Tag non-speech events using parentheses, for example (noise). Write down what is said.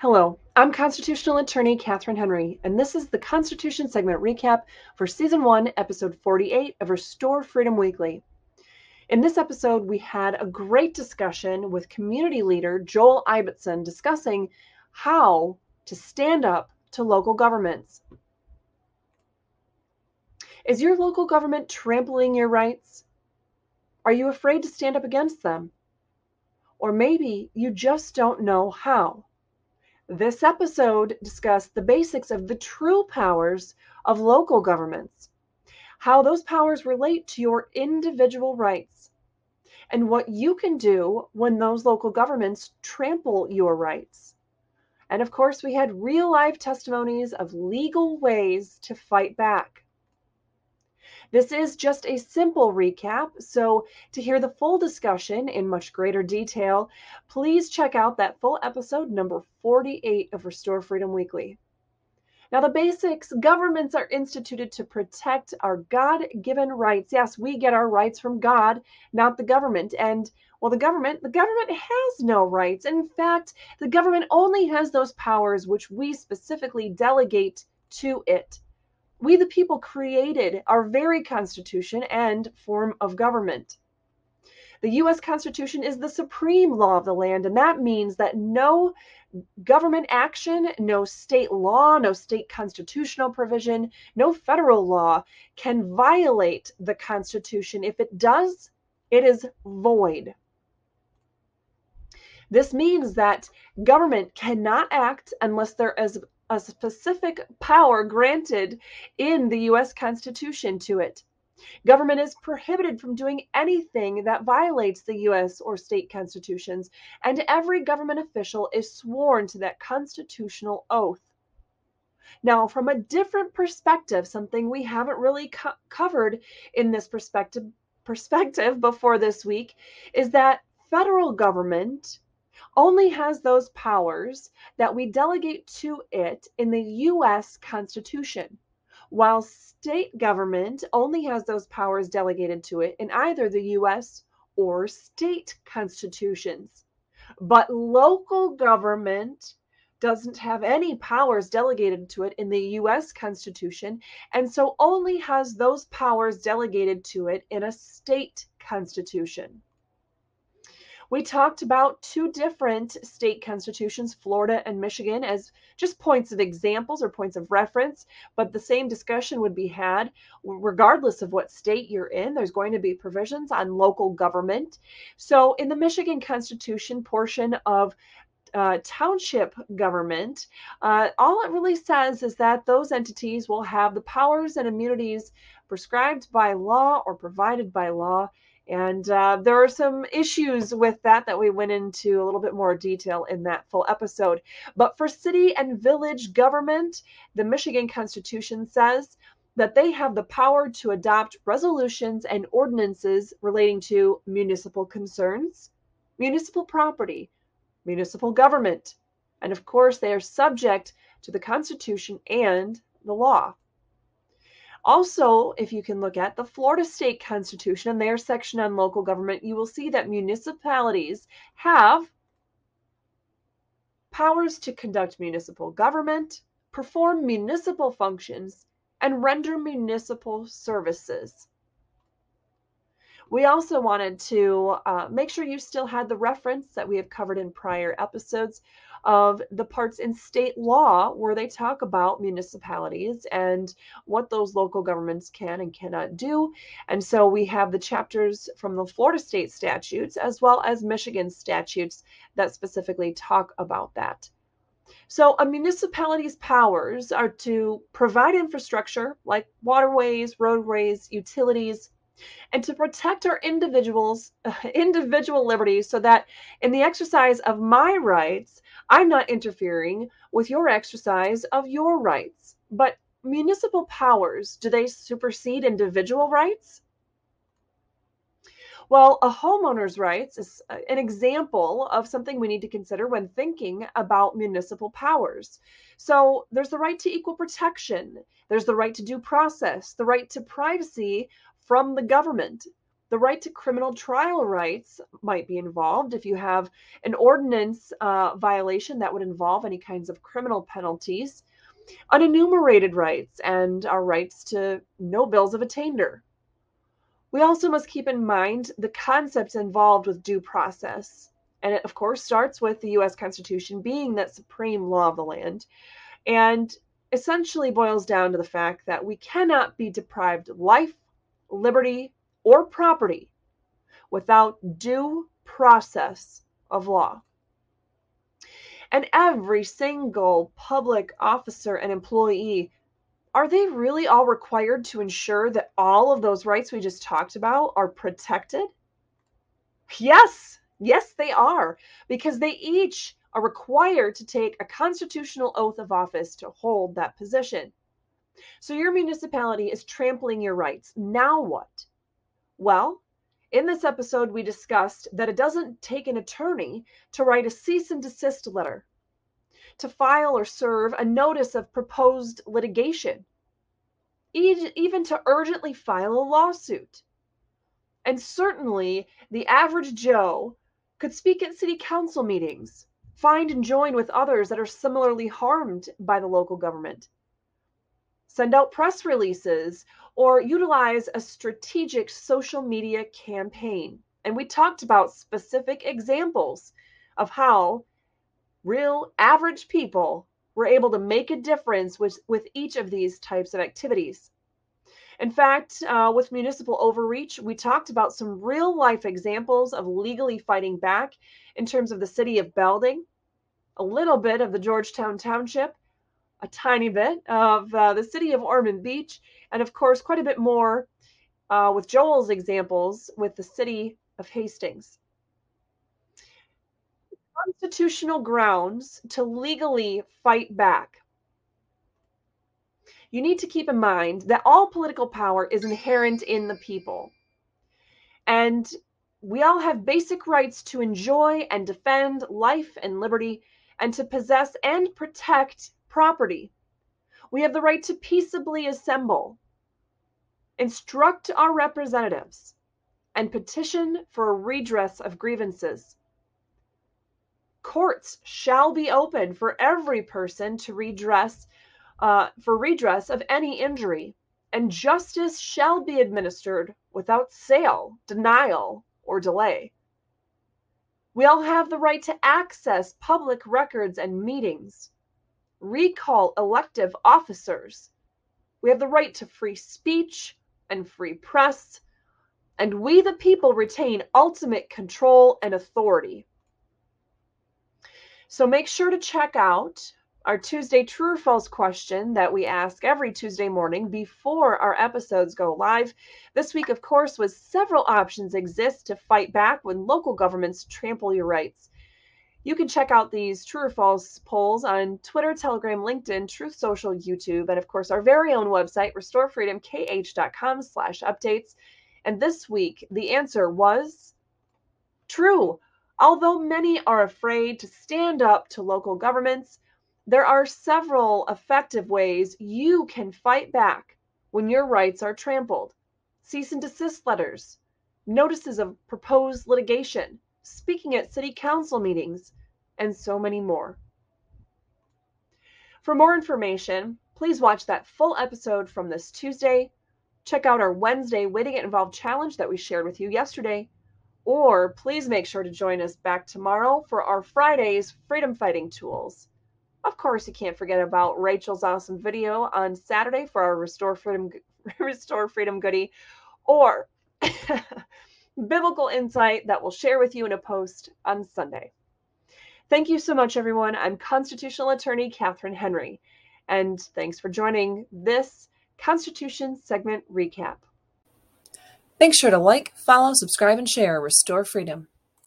Hello, I'm constitutional attorney Catherine Henry, and this is the Constitution segment recap for season one, episode 48 of Restore Freedom Weekly. In this episode, we had a great discussion with community leader Joel Ibbotson discussing how to stand up to local governments. Is your local government trampling your rights? Are you afraid to stand up against them? Or maybe you just don't know how. This episode discussed the basics of the true powers of local governments, how those powers relate to your individual rights, and what you can do when those local governments trample your rights. And of course, we had real life testimonies of legal ways to fight back. This is just a simple recap, so to hear the full discussion in much greater detail, please check out that full episode number 48 of Restore Freedom Weekly. Now, the basics governments are instituted to protect our God given rights. Yes, we get our rights from God, not the government. And, well, the government, the government has no rights. In fact, the government only has those powers which we specifically delegate to it. We, the people, created our very Constitution and form of government. The U.S. Constitution is the supreme law of the land, and that means that no government action, no state law, no state constitutional provision, no federal law can violate the Constitution. If it does, it is void. This means that government cannot act unless there is a specific power granted in the US Constitution to it. Government is prohibited from doing anything that violates the US or state constitutions, and every government official is sworn to that constitutional oath. Now, from a different perspective, something we haven't really co- covered in this perspective perspective before this week is that federal government only has those powers that we delegate to it in the US Constitution, while state government only has those powers delegated to it in either the US or state constitutions. But local government doesn't have any powers delegated to it in the US Constitution, and so only has those powers delegated to it in a state constitution. We talked about two different state constitutions, Florida and Michigan, as just points of examples or points of reference, but the same discussion would be had regardless of what state you're in. There's going to be provisions on local government. So, in the Michigan Constitution portion of uh, township government, uh, all it really says is that those entities will have the powers and immunities prescribed by law or provided by law and uh, there are some issues with that that we went into a little bit more detail in that full episode. But for city and village government, the Michigan Constitution says that they have the power to adopt resolutions and ordinances relating to municipal concerns, municipal property, municipal government, and of course, they are subject to the Constitution and the law. Also, if you can look at the Florida State Constitution and their section on local government, you will see that municipalities have powers to conduct municipal government, perform municipal functions, and render municipal services. We also wanted to uh, make sure you still had the reference that we have covered in prior episodes of the parts in state law where they talk about municipalities and what those local governments can and cannot do. And so we have the chapters from the Florida state statutes as well as Michigan statutes that specifically talk about that. So, a municipality's powers are to provide infrastructure like waterways, roadways, utilities, and to protect our individuals (laughs) individual liberties so that in the exercise of my rights I'm not interfering with your exercise of your rights. But municipal powers, do they supersede individual rights? Well, a homeowner's rights is an example of something we need to consider when thinking about municipal powers. So there's the right to equal protection, there's the right to due process, the right to privacy from the government. The right to criminal trial rights might be involved if you have an ordinance uh, violation that would involve any kinds of criminal penalties, unenumerated rights, and our rights to no bills of attainder. We also must keep in mind the concepts involved with due process. And it, of course, starts with the US Constitution being that supreme law of the land. And essentially boils down to the fact that we cannot be deprived life, liberty, or property without due process of law. And every single public officer and employee, are they really all required to ensure that all of those rights we just talked about are protected? Yes, yes, they are, because they each are required to take a constitutional oath of office to hold that position. So your municipality is trampling your rights. Now what? Well, in this episode, we discussed that it doesn't take an attorney to write a cease and desist letter, to file or serve a notice of proposed litigation, even to urgently file a lawsuit. And certainly, the average Joe could speak at city council meetings, find and join with others that are similarly harmed by the local government, send out press releases, or utilize a strategic social media campaign. And we talked about specific examples of how real average people were able to make a difference with, with each of these types of activities. In fact, uh, with municipal overreach, we talked about some real life examples of legally fighting back in terms of the city of Belding, a little bit of the Georgetown Township, a tiny bit of uh, the city of Ormond Beach, and of course, quite a bit more uh, with Joel's examples with the city of Hastings. Constitutional grounds to legally fight back. You need to keep in mind that all political power is inherent in the people. And we all have basic rights to enjoy and defend life and liberty and to possess and protect property. We have the right to peaceably assemble, instruct our representatives, and petition for a redress of grievances. Courts shall be open for every person to redress uh, for redress of any injury, and justice shall be administered without sale, denial, or delay. We all have the right to access public records and meetings recall elective officers. We have the right to free speech and free press, and we, the people, retain ultimate control and authority. So make sure to check out our Tuesday true or false question that we ask every Tuesday morning before our episodes go live. This week, of course, was several options exist to fight back when local governments trample your rights. You can check out these true or false polls on Twitter, Telegram, LinkedIn, Truth Social, YouTube, and of course our very own website, restorefreedomkh.com slash updates. And this week, the answer was true. Although many are afraid to stand up to local governments, there are several effective ways you can fight back when your rights are trampled. Cease and desist letters, notices of proposed litigation, speaking at city council meetings, and so many more. For more information, please watch that full episode from this Tuesday. Check out our Wednesday Way to Get Involved challenge that we shared with you yesterday. Or please make sure to join us back tomorrow for our Friday's Freedom Fighting Tools. Of course, you can't forget about Rachel's awesome video on Saturday for our Restore Freedom (laughs) Restore Freedom goodie, or (laughs) biblical insight that we'll share with you in a post on Sunday. Thank you so much, everyone. I'm constitutional attorney Catherine Henry, and thanks for joining this Constitution segment recap. Make sure to like, follow, subscribe, and share Restore Freedom.